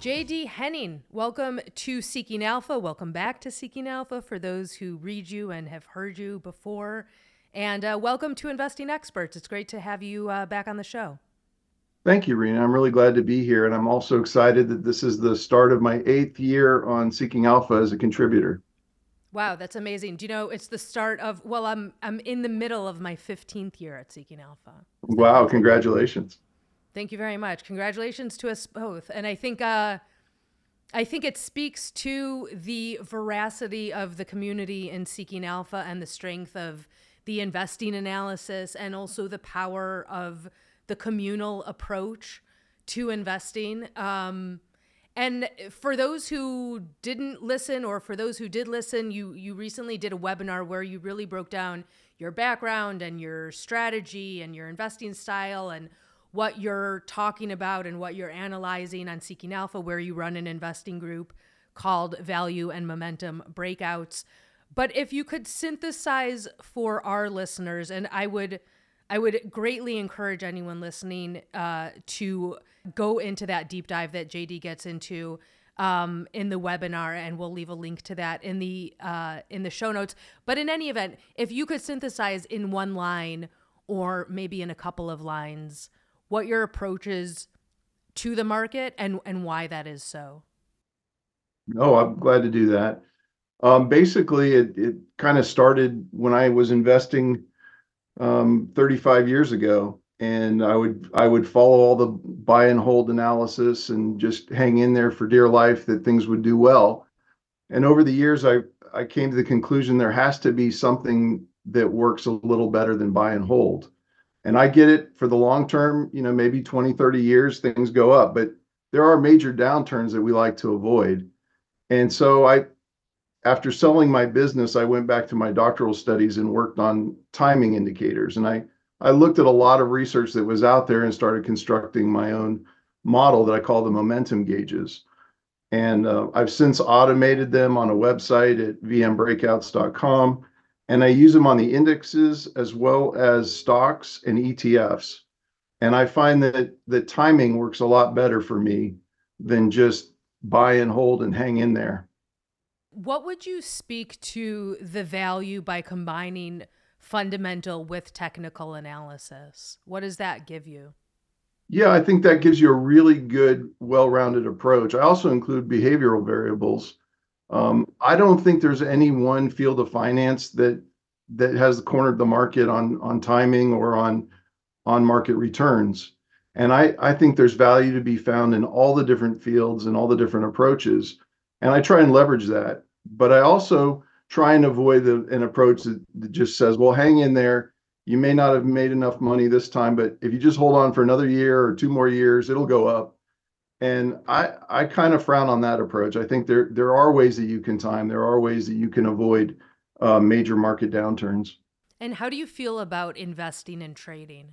JD Henning, welcome to Seeking Alpha. Welcome back to Seeking Alpha for those who read you and have heard you before. And uh, welcome to Investing Experts. It's great to have you uh, back on the show. Thank you, Rena. I'm really glad to be here. And I'm also excited that this is the start of my eighth year on Seeking Alpha as a contributor. Wow, that's amazing. Do you know it's the start of well, I'm I'm in the middle of my 15th year at Seeking Alpha. Wow, congratulations. Thank you very much. Congratulations to us both. And I think uh I think it speaks to the veracity of the community in Seeking Alpha and the strength of the investing analysis and also the power of the communal approach to investing. Um, and for those who didn't listen, or for those who did listen, you you recently did a webinar where you really broke down your background and your strategy and your investing style and what you're talking about and what you're analyzing on Seeking Alpha, where you run an investing group called Value and Momentum Breakouts. But if you could synthesize for our listeners, and I would I would greatly encourage anyone listening uh, to go into that deep dive that JD gets into um, in the webinar, and we'll leave a link to that in the uh, in the show notes. But in any event, if you could synthesize in one line or maybe in a couple of lines what your approach is to the market and and why that is so. No, I'm glad to do that. Um, basically, it it kind of started when I was investing um, 35 years ago. And I would I would follow all the buy and hold analysis and just hang in there for dear life that things would do well. And over the years, I I came to the conclusion there has to be something that works a little better than buy and hold. And I get it for the long term, you know, maybe 20, 30 years, things go up, but there are major downturns that we like to avoid. And so I after selling my business, I went back to my doctoral studies and worked on timing indicators. And I, I looked at a lot of research that was out there and started constructing my own model that I call the momentum gauges. And uh, I've since automated them on a website at vmbreakouts.com. And I use them on the indexes as well as stocks and ETFs. And I find that the timing works a lot better for me than just buy and hold and hang in there. What would you speak to the value by combining fundamental with technical analysis? What does that give you? Yeah, I think that gives you a really good, well rounded approach. I also include behavioral variables. Um, I don't think there's any one field of finance that that has cornered the market on on timing or on on market returns. And I, I think there's value to be found in all the different fields and all the different approaches. And I try and leverage that. But I also try and avoid the, an approach that, that just says, well, hang in there. You may not have made enough money this time, but if you just hold on for another year or two more years, it'll go up. And I, I kind of frown on that approach. I think there there are ways that you can time. There are ways that you can avoid uh, major market downturns. And how do you feel about investing and trading?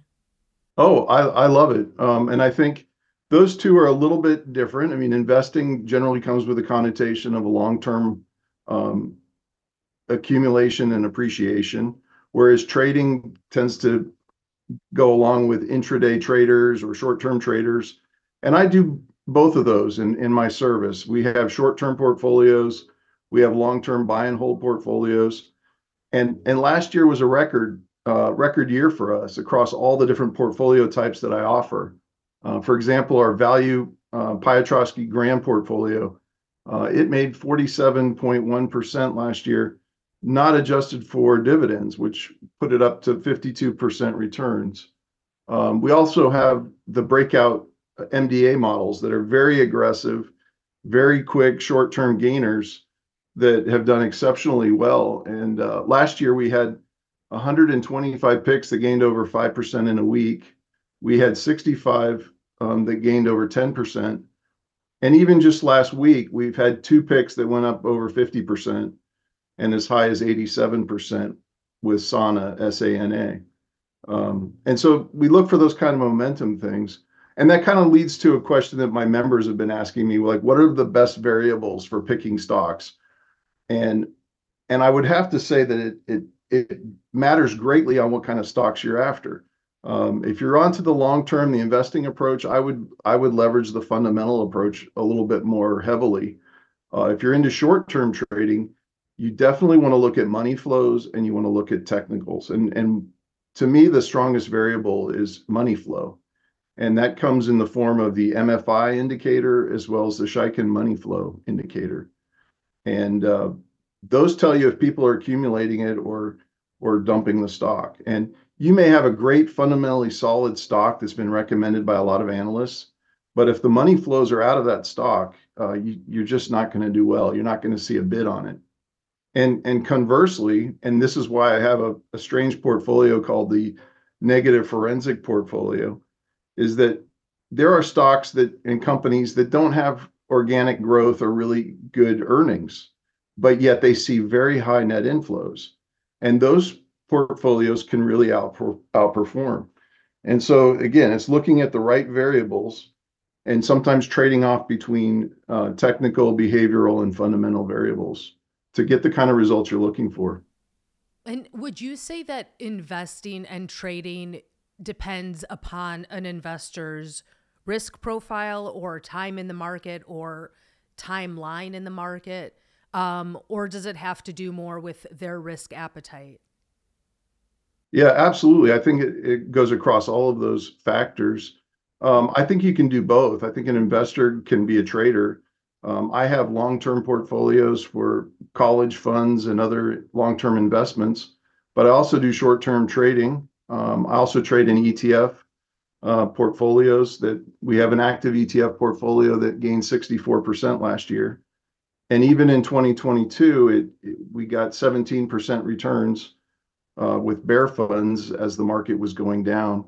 Oh, I, I love it. Um, and I think those two are a little bit different. I mean, investing generally comes with a connotation of a long-term um, accumulation and appreciation, whereas trading tends to go along with intraday traders or short-term traders. And I do both of those in, my service. We have short-term portfolios, we have long-term buy and hold portfolios. And, last year was a record uh, record year for us across all the different portfolio types that I offer. Uh, for example, our value uh, Piotroski Graham portfolio, it made 47.1% last year, not adjusted for dividends, which put it up to 52% returns. Um, we also have the breakout MDA models that are very aggressive, very quick short-term gainers that have done exceptionally well. And uh, last year we had 125 picks that gained over 5% in a week. We had 65 um, that gained over 10%. And even just last week, we've had two picks that went up over 50% and as high as 87% with SANA, S-A-N-A. Um, and so we look for those kind of momentum things. And that kind of leads to a question that my members have been asking me, like, what are the best variables for picking stocks? And and I would have to say that it it it matters greatly on what kind of stocks you're after. Um, If you're onto the long term, the investing approach, I would I would leverage the fundamental approach a little bit more heavily. If you're into short-term trading, you definitely want to look at money flows, and you want to look at technicals. And and to me, the strongest variable is money flow, and that comes in the form of the MFI indicator as well as the Chaikin money flow indicator. And uh, those tell you if people are accumulating it or dumping the stock. And you may have a great fundamentally solid stock that's been recommended by a lot of analysts, but if the money flows are out of that stock, you're just not going to do well. You're not going to see a bid on it. And and conversely, and this is why I have a strange portfolio called the negative forensic portfolio, is that there are stocks that and companies that don't have organic growth or really good earnings, but yet they see very high net inflows, and those portfolios can really outperform. And so again, it's looking at the right variables and sometimes trading off between uh, technical, behavioral, and fundamental variables to get the kind of results you're looking for. And would you say that investing and trading depends upon an investor's risk profile or time in the market or timeline in the market? Um, or does it have to do more with their risk appetite? Yeah, absolutely. I think it goes across all of those factors. Um, I think you can do both. I think an investor can be a trader. Um, I have long-term portfolios for college funds and other long-term investments, but I also do short-term trading. I also trade in ETF portfolios that we have an active ETF portfolio that gained 64% last year. And even in 2022, it we got 17% returns with bear funds as the market was going down.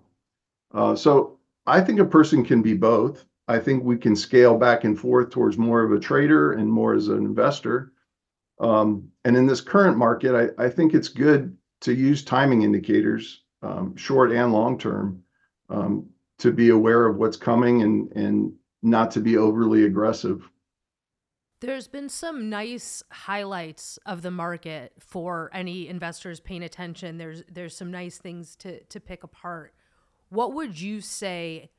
Uh, so I think a person can be both. I think we can scale back and forth towards more of a trader and more as an investor. Um, and in this current market, I think it's good to use timing indicators, Um, short and long term, um, to be aware of what's coming and and not to be overly aggressive. There's been some nice highlights of the market for any investors paying attention. There's there's some nice things to to pick apart. What would you say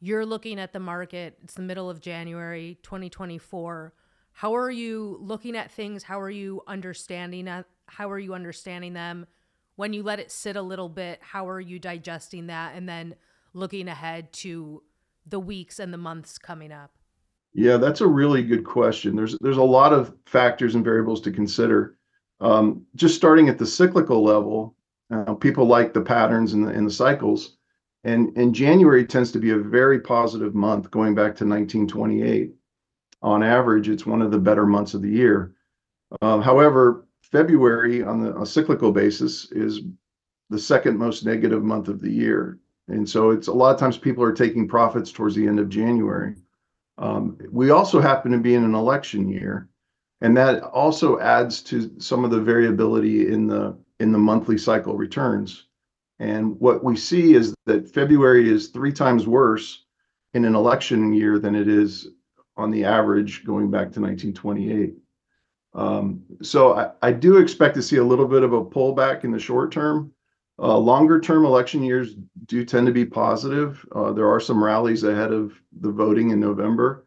you're looking at the market, it's the middle of January 2024, how are you looking at things? How are you understanding how are you understanding them? When you let it sit a little bit, how are you digesting that and then looking ahead to the weeks and the months coming up? Yeah, that's a really good question. There's there's a lot of factors and variables to consider. Um, just starting at the cyclical level, uh, people like the patterns and the cycles, and January tends to be a very positive month, going back to 1928. On average, it's one of the better months of the year. Um, however, February, on a cyclical basis, is the second most negative month of the year, and so it's a lot of times people are taking profits towards the end of January. Um, we also happen to be in an election year, and that also adds to some of the variability in the monthly cycle returns. And what we see is that February is three times worse in an election year than it is on the average, going back to 1928. Um, I do expect to see a little bit of a pullback in the short term. Uh, Longer-term election years do tend to be positive. Uh, there are some rallies ahead of the voting in November.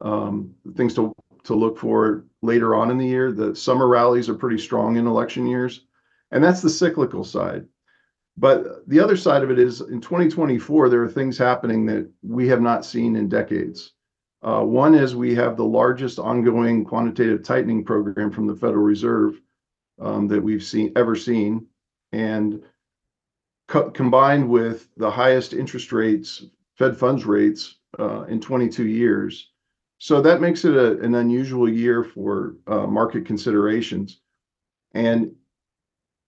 Um, things to look for later on in the year, the summer rallies are pretty strong in election years, and that's the cyclical side. But the other side of it is, in 2024, there are things happening that we have not seen in decades. Uh, one is we have the largest ongoing quantitative tightening program from the Federal Reserve um, that we've ever seen, and combined with the highest interest rates, Fed funds rates, uh, in 22 years. So that makes it an unusual year for uh, market considerations. And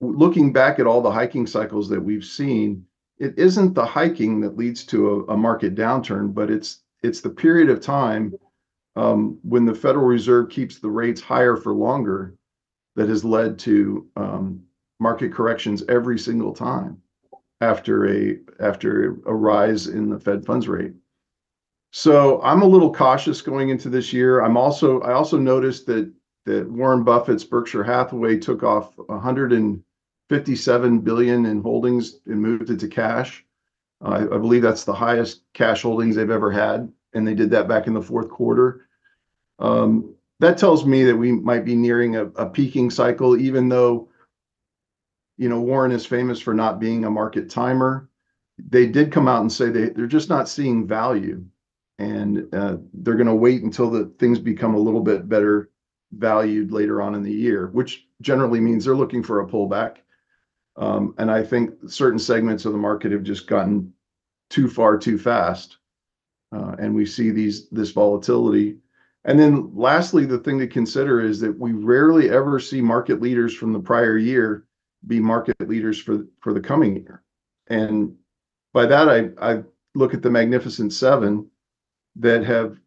looking back at all the hiking cycles that we've seen, it isn't the hiking that leads to a market downturn, but it's the period of time um, when the Federal Reserve keeps the rates higher for longer that has led to um, market corrections every single time after a after a rise in the Fed funds rate. So I'm a little cautious going into this year. I'm also I also noticed that that Warren Buffett's Berkshire Hathaway took off 157 billion in holdings and moved it to cash. I believe that's the highest cash holdings they've ever had, and they did that back in the fourth quarter. Um, that tells me that we might be nearing a peaking cycle, even though, you know, Warren is famous for not being a market timer. They did come out and say they're just not seeing value, and uh, they're gonna wait until the things become a little bit better valued later on in the year, which generally means they're looking for a pullback. Um, and I think certain segments of the market have just gotten too far, too fast, and we see these this volatility. And then lastly, the thing to consider is that we rarely ever see market leaders from the prior year be market leaders for for the coming year. And by that, I I look at the Magnificent Seven that have,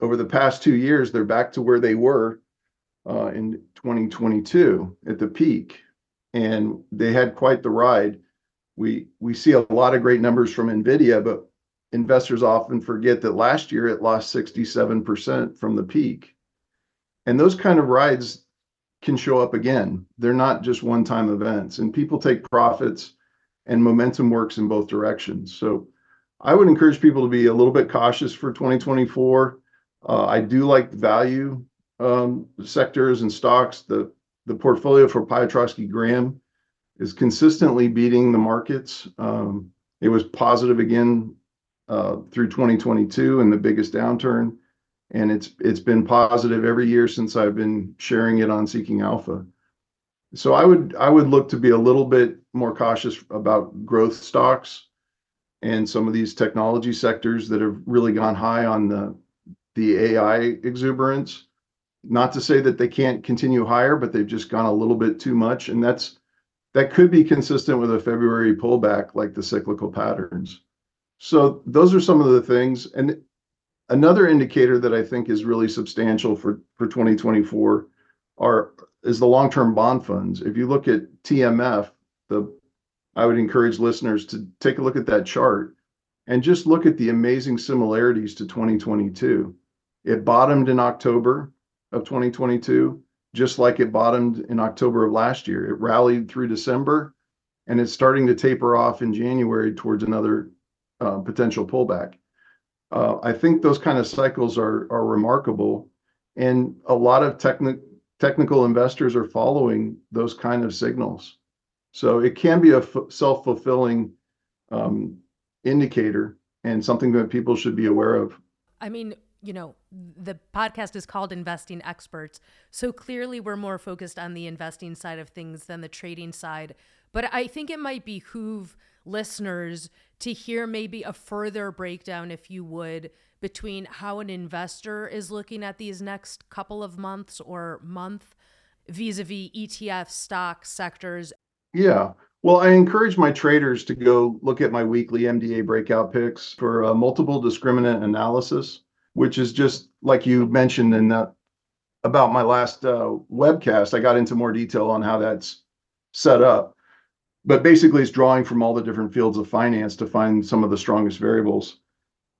over the past two years, they're back to where they were uh, in 2022 at the peak, and they had quite the ride. We we see a lot of great numbers from NVIDIA, but investors often forget that last year it lost 67% from the peak. And those kind of rides can show up again. They're not just one-time events, and people take profits, and momentum works in both directions. So I would encourage people to be a little bit cautious for 2024. Uh, I do like value um, sectors and stocks. The the portfolio for Piotroski Graham is consistently beating the markets. Um, it was positive again Uh, through 2022 in the biggest downturn, and it's it's been positive every year since I've been sharing it on Seeking Alpha. So I would I would look to be a little bit more cautious about growth stocks and some of these technology sectors that have really gone high on the AI exuberance. Not to say that they can't continue higher, but they've just gone a little bit too much, and that's that could be consistent with a February pullback, like the cyclical patterns. So those are some of the things. And another indicator that I think is really substantial for for 2024 are is the long-term bond funds. If you look at TMF, the I would encourage listeners to take a look at that chart and just look at the amazing similarities to 2022. It bottomed in October of 2022, just like it bottomed in October of last year. It rallied through December, and it's starting to taper off in January towards another Uh, potential pullback. Uh, I think those kind of cycles are are remarkable, and a lot of technical investors are following those kind of signals. So it can be a self-fulfilling um, indicator and something that people should be aware of. I mean, you know, the podcast is called Investing Experts, so clearly we're more focused on the investing side of things than the trading side. But I think it might behoove listeners to hear maybe a further breakdown, if you would, between how an investor is looking at these next couple of months or month vis-a-vis ETF stock sectors. Yeah. Well, I encourage my traders to go look at my weekly MDA breakout picks for a multiple discriminant analysis, which is just like you mentioned in that about my last uh, webcast. I got into more detail on how that's set up. But basically, it's drawing from all the different fields of finance to find some of the strongest variables.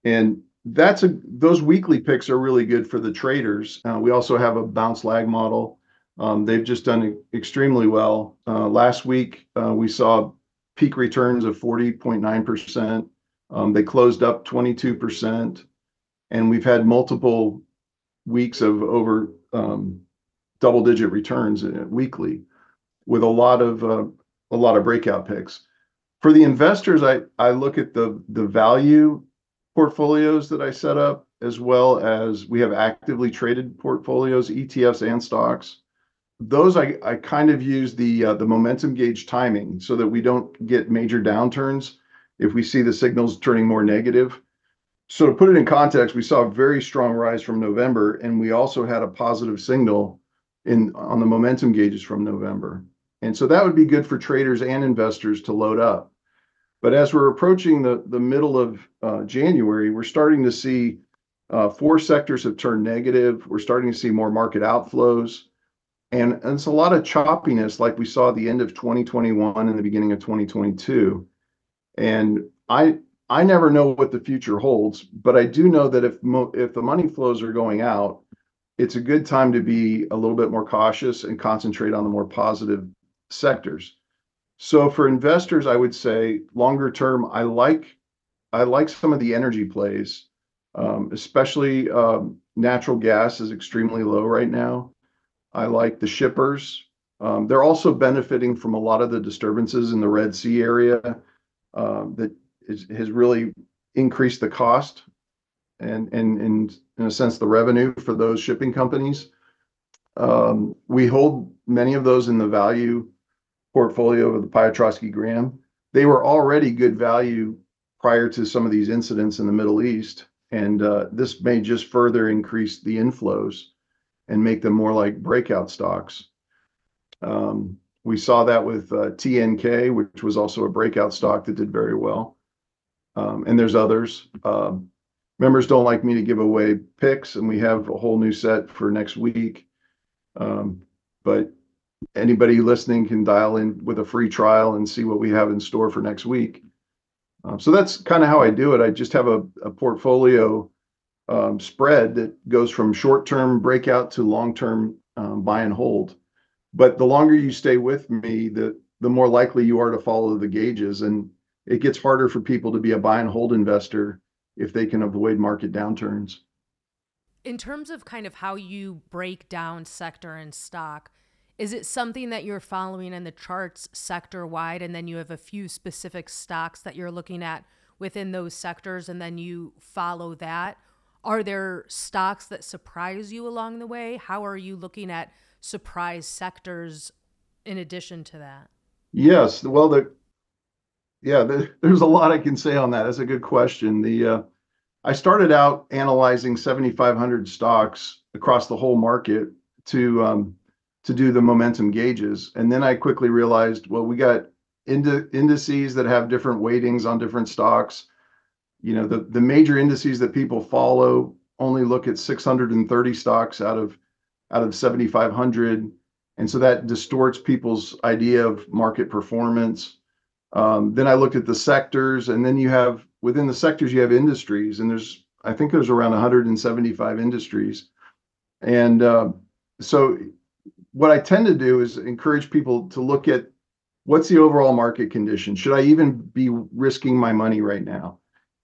And that's a those weekly picks are really good for the traders. Uh, we also have a bounce lag model. Um, they've just done extremely well. Uh, last week, uh, we saw peak returns of 40.9%. Um, they closed up 22%, and we've had multiple weeks of over um, double-digit returns weekly, with a lot of breakout picks. For the investors, I look at the value portfolios that I set up, as well as we have actively traded portfolios, ETFs and stocks. Those I kind of use uh, the momentum gauge timing so that we don't get major downturns if we see the signals turning more negative. So to put it in context, we saw a very strong rise from November, and we also had a positive signal on the momentum gauges from November. And so that would be good for traders and investors to load up. But as we're approaching the the middle of uh, January, we're starting to see uh, four sectors have turned negative. We're starting to see more market outflows, and it's a lot of choppiness like we saw at the end of 2021 and the beginning of 2022. And I I never know what the future holds, but I do know that if if the money flows are going out, it's a good time to be a little bit more cautious and concentrate on the more positive sectors. So for investors, I would say longer term, I like I like some of the energy plays, um, especially um, natural gas is extremely low right now. I like the shippers. Um, they're also benefiting from a lot of the disturbances in the Red Sea area that has really increased the cost and, in a sense, the revenue for those shipping companies. We hold many of those in the value portfolio of the Piotroski Graham. They were already good value prior to some of these incidents in the Middle East, and uh, this may just further increase the inflows and make them more like breakout stocks. Um, we saw that with uh, TNK, which was also a breakout stock that did very well. Um, and there's others. Um, members don't like me to give away picks, and we have a whole new set for next week. Um, Anybody listening can dial in with a free trial and see what we have in store for next week. Um, so that's kind of how I do it. I just have a portfolio um, spread that goes from short-term breakout to long-term um, buy and hold. But the longer you stay with me, the more likely you are to follow the gauges, and it gets harder for people to be a buy and hold investor if they can avoid market downturns. In terms of kind of how you break down sector and stock, is it something that you're following in the charts sector-wide, and then you have a few specific stocks that you're looking at within those sectors, and then you follow that? Are there stocks that surprise you along the way? How are you looking at surprise sectors in addition to that? Yes. Well, the Yeah, there's a lot I can say on that. That's a good question. The uh, I started out analyzing 7,500 stocks across the whole market to um, do the momentum gauges. And then I quickly realized, well, we got indices that have different weightings on different stocks. You know, the the major indices that people follow only look at 630 stocks out of out of 7,500, and so that distorts people's idea of market performance. Um, then I looked at the sectors, and then you have within the sectors, you have industries, and there's I think there's around 175 industries. What I tend to do is encourage people to look at what's the overall market condition. Should I even be risking my money right now?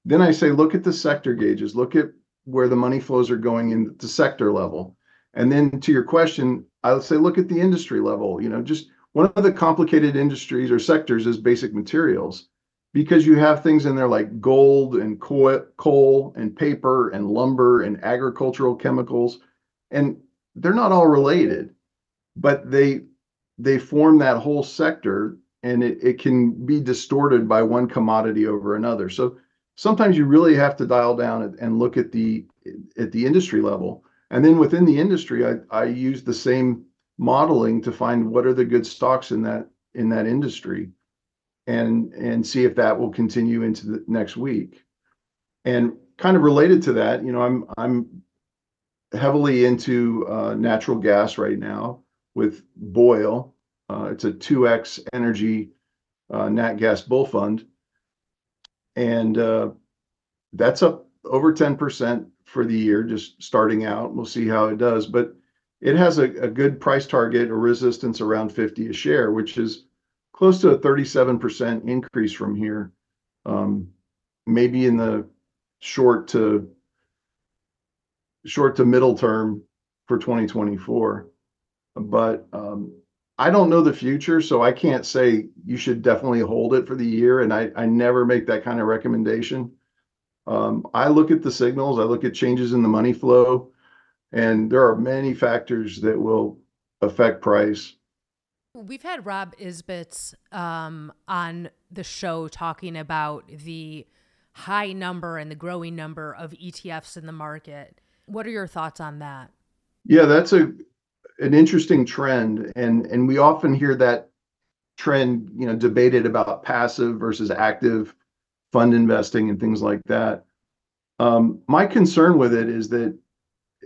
Then I say, look at the sector gauges. Look at where the money flows are going in the sector level. And then to your question, I would say look at the industry level. You know, just one of the complicated industries or sectors is basic materials, because you have things in there like gold and coal and paper and lumber and agricultural chemicals, and they're not all related, but they they form that whole sector, and it it can be distorted by one commodity over another. So sometimes you really have to dial down and look at the at the industry level. And then within the industry, I I use the same modeling to find what are the good stocks in that in that industry and and see if that will continue into the next week. And kind of related to that, you know I'm i'm heavily into uh, natural gas right now with BOIL. Uh, it's a 2X Energy uh, nat gas bull fund, and uh, that's up over 10% for the year, just starting out. We'll see how it does. But it has a good price target, a resistance around 50 a share, which is close to a 37% increase from here, um, maybe in the short to short to middle term for 2024. Um, I don't know the future, so I can't say you should definitely hold it for the year, and I I never make that kind of recommendation. Um, I look at the signals, I look at changes in the money flow, and there are many factors that will affect price. We've had Rob Isbitts um, on the show talking about the high number and the growing number of ETFs in the market. What are your thoughts on that? Yeah, that's an interesting trend, and and we often hear that trend you know, debated about passive versus active fund investing and things like that. Um, my concern with it is that,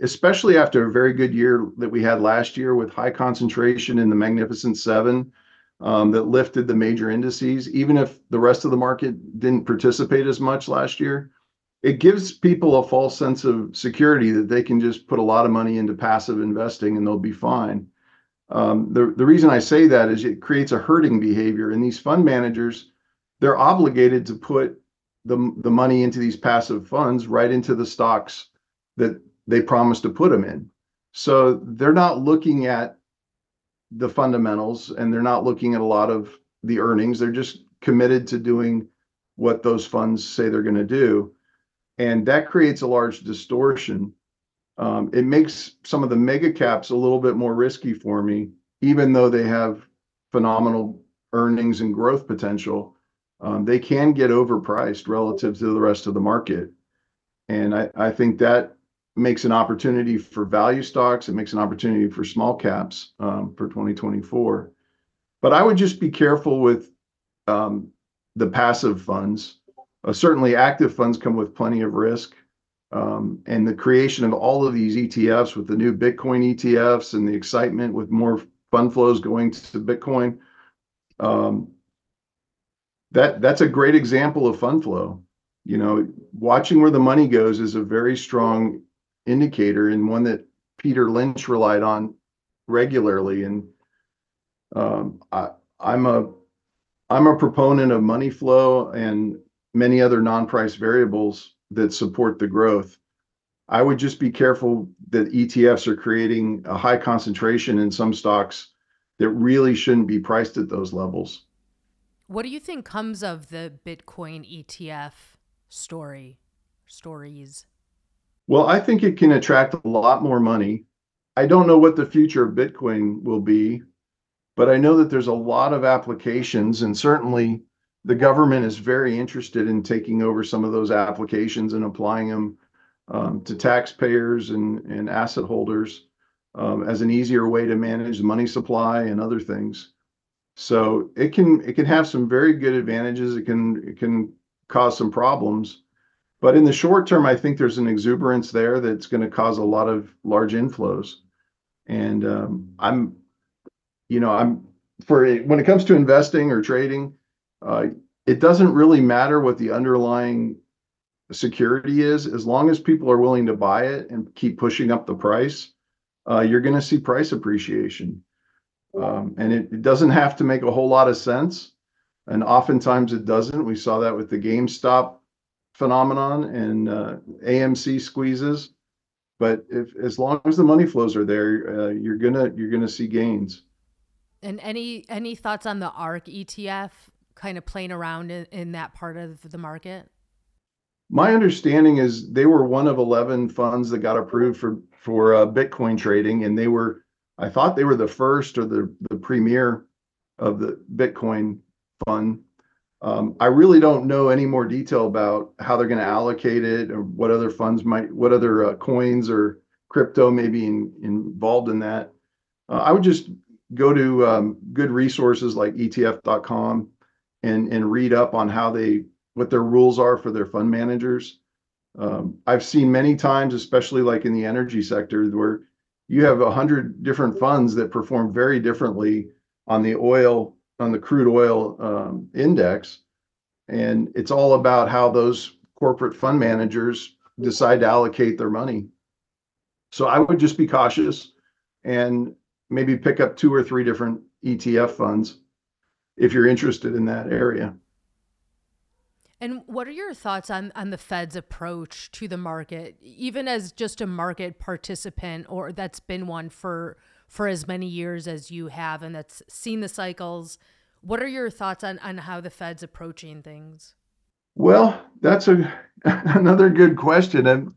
especially after a very good year that we had last year with high concentration in the Magnificent Seven um, that lifted the major indices, even if the rest of the market didn't participate as much last year, it gives people a false sense of security that they can just put a lot of money into passive investing and they'll be fine. Um, the reason I say that is it creates a herding behavior, and these fund managers, they're obligated to put the, the money into these passive funds right into the stocks that they promised to put them in. So they're not looking at the fundamentals and they're not looking at a lot of the earnings. They're just committed to doing what those funds say they're going to do. And that creates a large distortion. Um, it makes some of the mega caps a little bit more risky for me, even though they have phenomenal earnings and growth potential. Um, they can get overpriced relative to the rest of the market. And I, I think that makes an opportunity for value stocks. It makes an opportunity for small caps um, for 2024. But I would just be careful with um, the passive funds. Uh, certainly, active funds come with plenty of risk. Um, and the creation of all of these ETFs with the new Bitcoin ETFs and the excitement with more fund flows going to Bitcoin, um, that that's a great example of fund flow. You know, watching where the money goes is a very strong indicator and one that Peter Lynch relied on regularly. And um, I, I'm a I'm a proponent of money flow and many other non-price variables that support the growth. I would just be careful that ETFs are creating a high concentration in some stocks that really shouldn't be priced at those levels. What do you think comes of the Bitcoin ETF story stories? Well, I think it can attract a lot more money. I don't know what the future of Bitcoin will be, but I know that there's a lot of applications, and certainly the government is very interested in taking over some of those applications and applying them um, to taxpayers and, and asset holders um, as an easier way to manage the money supply and other things. So it can it can have some very good advantages. It can it can cause some problems, but in the short term, I think there's an exuberance there that's going to cause a lot of large inflows. And um, I'm, you know, I'm for when it comes to investing or trading, uh, it doesn't really matter what the underlying security is, as long as people are willing to buy it and keep pushing up the price. Uh, you're going to see price appreciation, um, and it, it doesn't have to make a whole lot of sense. And oftentimes it doesn't. We saw that with the GameStop phenomenon and uh, AMC squeezes. But if as long as the money flows are there, uh, you're gonna you're gonna see gains. And any any thoughts on the ARK ETF kind of playing around in, in that part of the market? My understanding is they were one of eleven funds that got approved for for uh, Bitcoin trading, and they were I thought they were the first or the the premier of the Bitcoin fund um, I really don't know any more detail about how they're going to allocate it or what other funds might, what other uh, coins or crypto may be in, involved in that. Uh, I would just go to um, good resources like ETF.com and and read up on how they what their rules are for their fund managers. Um, I've seen many times, especially like in the energy sector, where you have a hundred different funds that perform very differently on the oil on the crude oil um, index. And it's all about how those corporate fund managers decide to allocate their money. So I would just be cautious and maybe pick up two or three different ETF funds if you're interested in that area. And what are your thoughts on, on the Fed's approach to the market, even as just a market participant, or that's been one for for as many years as you have and that's seen the cycles. What are your thoughts on, on how the Fed's approaching things? Well, that's a another good question. And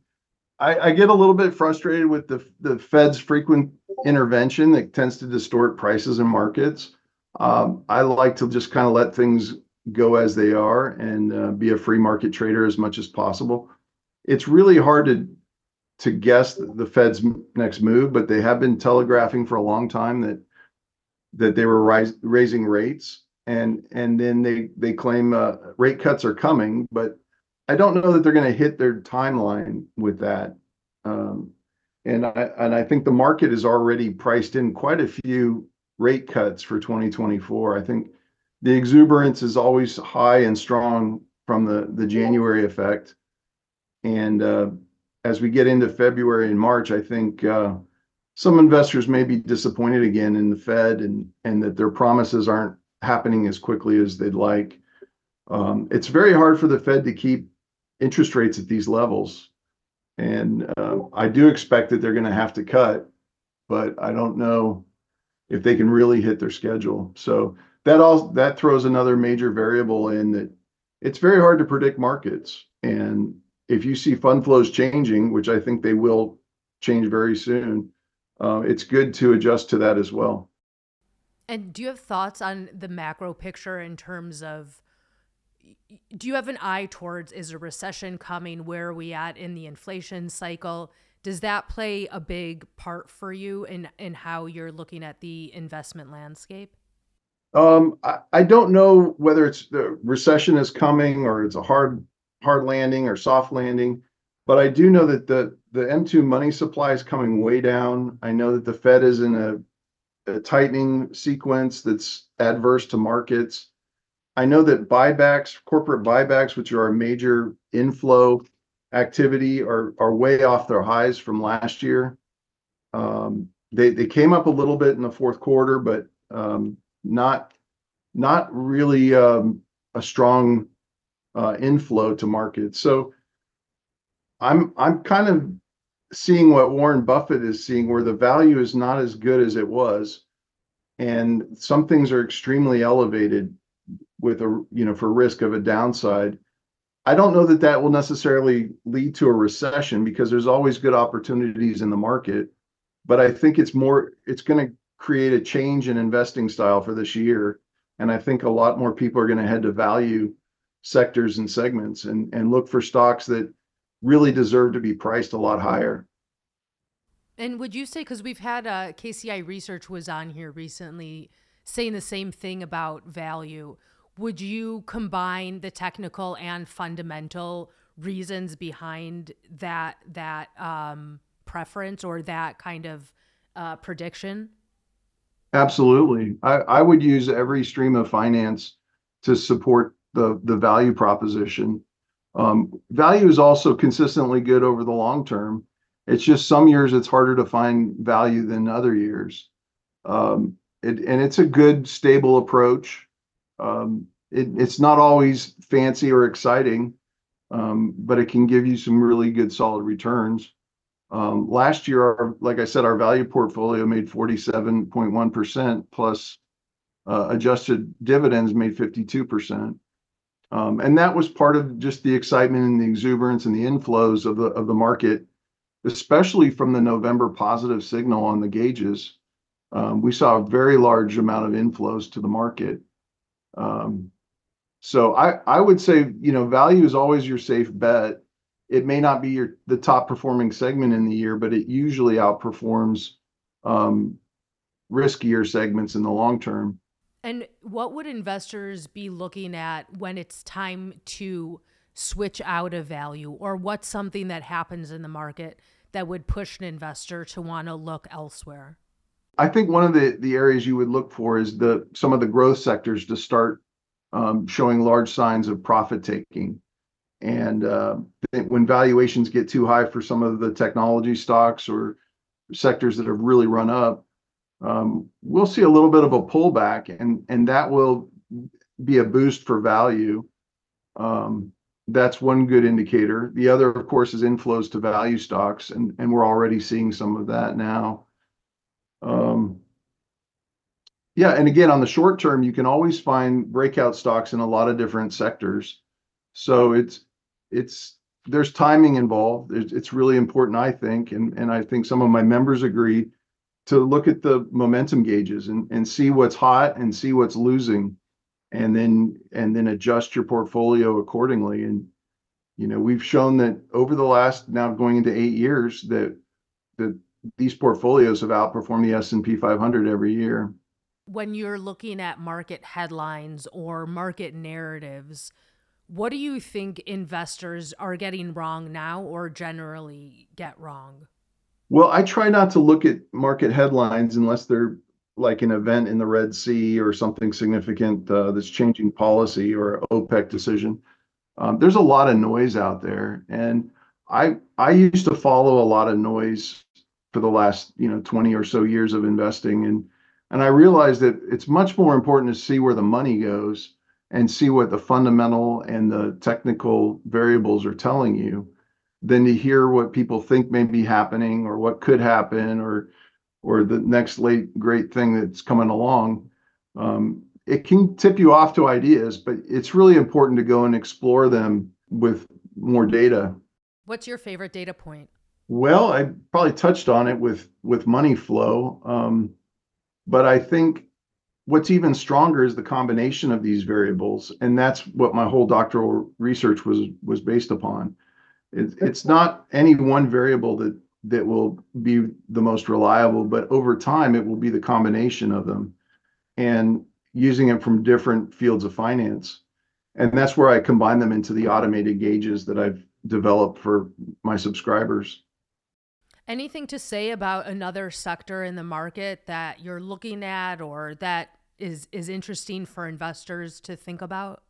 I, I get a little bit frustrated with the the Fed's frequent intervention that tends to distort prices in markets. Um, I like to just kind of let things go as they are and uh, be a free market trader as much as possible. It's really hard to to guess the Fed's next move, but they have been telegraphing for a long time that that they were rise, raising rates, and and then they they claim uh, rate cuts are coming, but I don't know that they're going to hit their timeline with that. Um, and I and I think the market is already priced in quite a few rate cuts for 2024. I think the exuberance is always high and strong from the the January effect, and uh, as we get into February and March, I think uh, some investors may be disappointed again in the Fed and and that their promises aren't happening as quickly as they'd like. Um, it's very hard for the Fed to keep interest rates at these levels. And uh, I do expect that they're going to have to cut, but I don't know if they can really hit their schedule. So that all that throws another major variable in that it's very hard to predict markets. And if you see fund flows changing, which I think they will change very soon, uh, it's good to adjust to that as well. And do you have thoughts on the macro picture in terms of do you have an eye towards is a recession coming? Where are we at in the inflation cycle? Does that play a big part for you in in how you're looking at the investment landscape? Um, I, I don't know whether it's the recession is coming or it's a hard hard landing or soft landing, but I do know that the the M2 money supply is coming way down. I know that the Fed is in a, a tightening sequence that's adverse to markets. I know that buybacks, corporate buybacks, which are a major inflow activity, are are way off their highs from last year. Um, they they came up a little bit in the fourth quarter, but um, not not really um, a strong uh, inflow to markets. So I'm I'm kind of seeing what Warren Buffett is seeing, where the value is not as good as it was, and some things are extremely elevated with a you know for risk of a downside. I don't know that that will necessarily lead to a recession because there's always good opportunities in the market, but I think it's more it's going to create a change in investing style for this year, and I think a lot more people are going to head to value sectors and segments and and look for stocks that really deserve to be priced a lot higher. And would you say because we've had uh, KCI Research was on here recently saying the same thing about value? Would you combine the technical and fundamental reasons behind that that um, preference or that kind of uh, prediction? Absolutely. I, I would use every stream of finance to support the the value proposition. Um, value is also consistently good over the long term. It's just some years it's harder to find value than other years. Um, it, and it's a good stable approach. Um, it, it's not always fancy or exciting, um, but it can give you some really good solid returns. Um, last year, our, like I said, our value portfolio made 47.1% plus uh, adjusted dividends made 52%. Um, and that was part of just the excitement and the exuberance and the inflows of the of the market, especially from the November positive signal on the gauges. Um, we saw a very large amount of inflows to the market. Um, so I I would say you know value is always your safe bet. It may not be your the top performing segment in the year, but it usually outperforms um, riskier segments in the long term. And what would investors be looking at when it's time to switch out of value, or what's something that happens in the market that would push an investor to want to look elsewhere? I think one of the the areas you would look for is the some of the growth sectors to start um, showing large signs of profit taking. And uh, when valuations get too high for some of the technology stocks or sectors that have really run up, um, we'll see a little bit of a pullback, and and that will be a boost for value. Um, that's one good indicator. The other, of course, is inflows to value stocks, and and we're already seeing some of that now. Um, yeah, and again, on the short term, you can always find breakout stocks in a lot of different sectors. So it's it's there's timing involved. It's, it's really important, I think, and and I think some of my members agree to look at the momentum gauges and, and see what's hot and see what's losing and then and then adjust your portfolio accordingly and you know we've shown that over the last now going into eight years that that these portfolios have outperformed the s&p 500 every year. When you're looking at market headlines or market narratives what do you think investors are getting wrong now or generally get wrong? Well, I try not to look at market headlines unless they're like an event in the Red Sea or something significant uh, that's changing policy or OPEC decision. Um, there's a lot of noise out there, and I I used to follow a lot of noise for the last you know 20 or so years of investing, and and I realized that it's much more important to see where the money goes and see what the fundamental and the technical variables are telling you than to hear what people think may be happening or what could happen or or the next late great thing that's coming along. Um, it can tip you off to ideas, but it's really important to go and explore them with more data. What's your favorite data point? Well, I probably touched on it with with money flow, um, but I think what's even stronger is the combination of these variables, and that's what my whole doctoral research was was based upon. It, it's not any one variable that that will be the most reliable, but over time it will be the combination of them, and using it from different fields of finance, and that's where I combine them into the automated gauges that I've developed for my subscribers. Anything to say about another sector in the market that you're looking at or that is is interesting for investors to think about?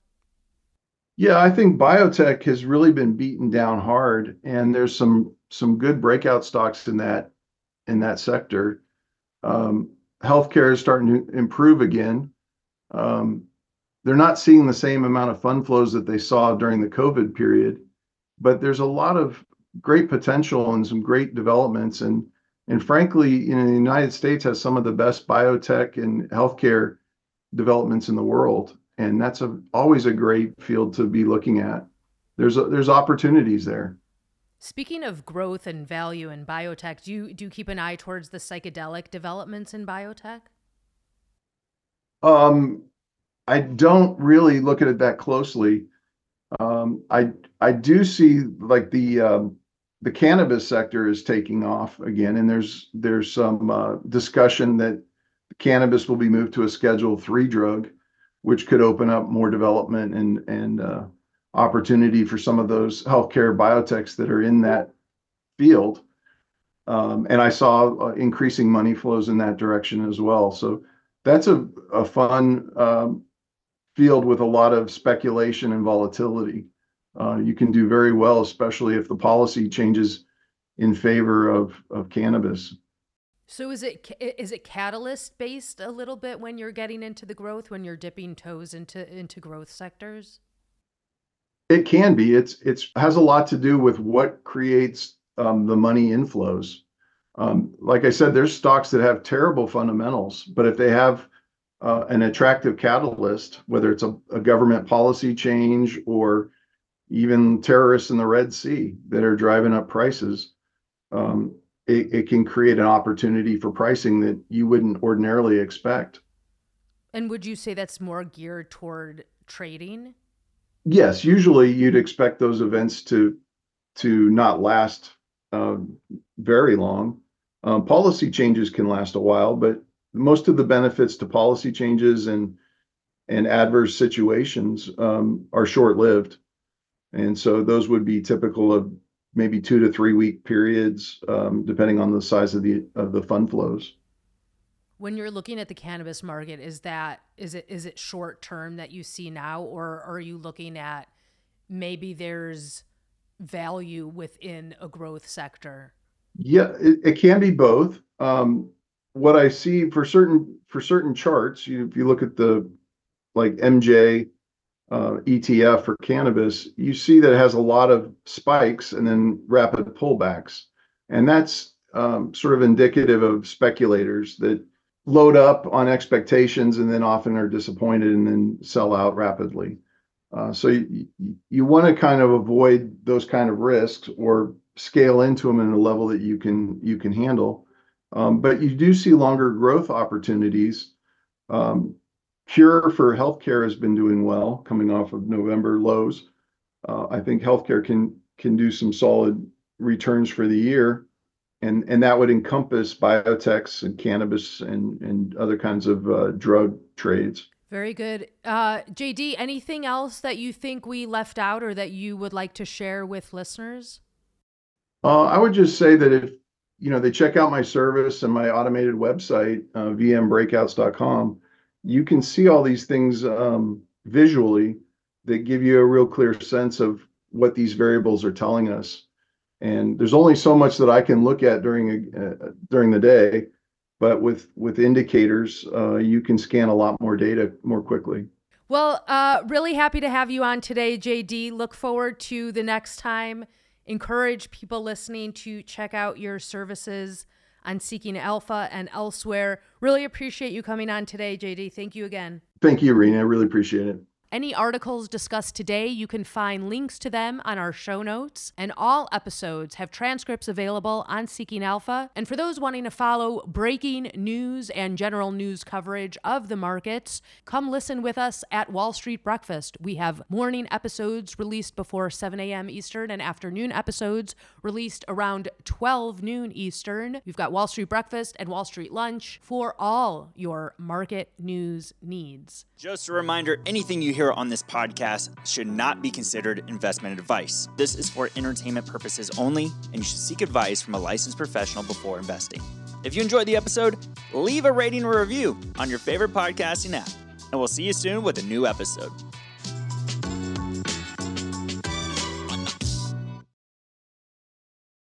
Yeah, I think biotech has really been beaten down hard, and there's some some good breakout stocks in that in that sector. Um, healthcare is starting to improve again. Um, they're not seeing the same amount of fund flows that they saw during the COVID period, but there's a lot of great potential and some great developments. And and frankly, you know, the United States has some of the best biotech and healthcare developments in the world, and that's a, always a great field to be looking at. There's a, there's opportunities there. Speaking of growth and value in biotech, do you do you keep an eye towards the psychedelic developments in biotech? Um, I don't really look at it that closely. Um, I I do see like the um, the cannabis sector is taking off again, and there's there's some uh, discussion that cannabis will be moved to a Schedule Three drug, which could open up more development and and uh, opportunity for some of those healthcare biotechs that are in that field. Um, and I saw uh, increasing money flows in that direction as well. So that's a, a fun um, field with a lot of speculation and volatility. Uh, you can do very well, especially if the policy changes in favor of, of cannabis. So is it is it catalyst based a little bit when you're getting into the growth when you're dipping toes into into growth sectors? It can be. It's it's has a lot to do with what creates um, the money inflows. Um, like I said, there's stocks that have terrible fundamentals, but if they have uh, an attractive catalyst, whether it's a, a government policy change or even terrorists in the Red Sea that are driving up prices, um, it, it can create an opportunity for pricing that you wouldn't ordinarily expect. And would you say that's more geared toward trading? Yes, usually you'd expect those events to to not last uh, very long. Um, policy changes can last a while, but most of the benefits to policy changes and and adverse situations um, are short lived, and so those would be typical of maybe two to three week periods, um, depending on the size of the of the fund flows. When you're looking at the cannabis market, is that is it is it short term that you see now, or are you looking at maybe there's value within a growth sector? Yeah, it, it can be both. Um, what I see for certain for certain charts, you, if you look at the like MJ uh, ETF for cannabis, you see that it has a lot of spikes and then rapid pullbacks. And that's um, sort of indicative of speculators that load up on expectations and then often are disappointed and then sell out rapidly. Uh, so you, you want to kind of avoid those kind of risks or scale into them in a level that you can you can handle. Um, but you do see longer growth opportunities. Um, Cure for healthcare has been doing well, coming off of November lows. Uh, I think healthcare can can do some solid returns for the year, and and that would encompass biotechs and cannabis and and other kinds of uh, drug trades. Very good. Uh, JD, anything else that you think we left out or that you would like to share with listeners? Uh, I would just say that if you know they check out my service and my automated website, uh, vmbreakouts.com, you can see all these things um, visually that give you a real clear sense of what these variables are telling us. And there's only so much that I can look at during a, uh, during the day, but with with indicators, uh, you can scan a lot more data more quickly. Well, uh, really happy to have you on today, JD. Look forward to the next time. Encourage people listening to check out your services on Seeking Alpha and elsewhere. Really appreciate you coming on today, JD. Thank you again. Thank you, Rena. I really appreciate it. Any articles discussed today, you can find links to them on our show notes, and all episodes have transcripts available on Seeking Alpha. And for those wanting to follow breaking news and general news coverage of the markets, come listen with us at Wall Street Breakfast. We have morning episodes released before 7 a.m. Eastern and afternoon episodes released around 12 noon Eastern. We've got Wall Street Breakfast and Wall Street Lunch for all your market news needs. Just a reminder anything you hear hear on this podcast should not be considered investment advice. This is for entertainment purposes only, and you should seek advice from a licensed professional before investing. If you enjoyed the episode, leave a rating or review on your favorite podcasting app, and we'll see you soon with a new episode.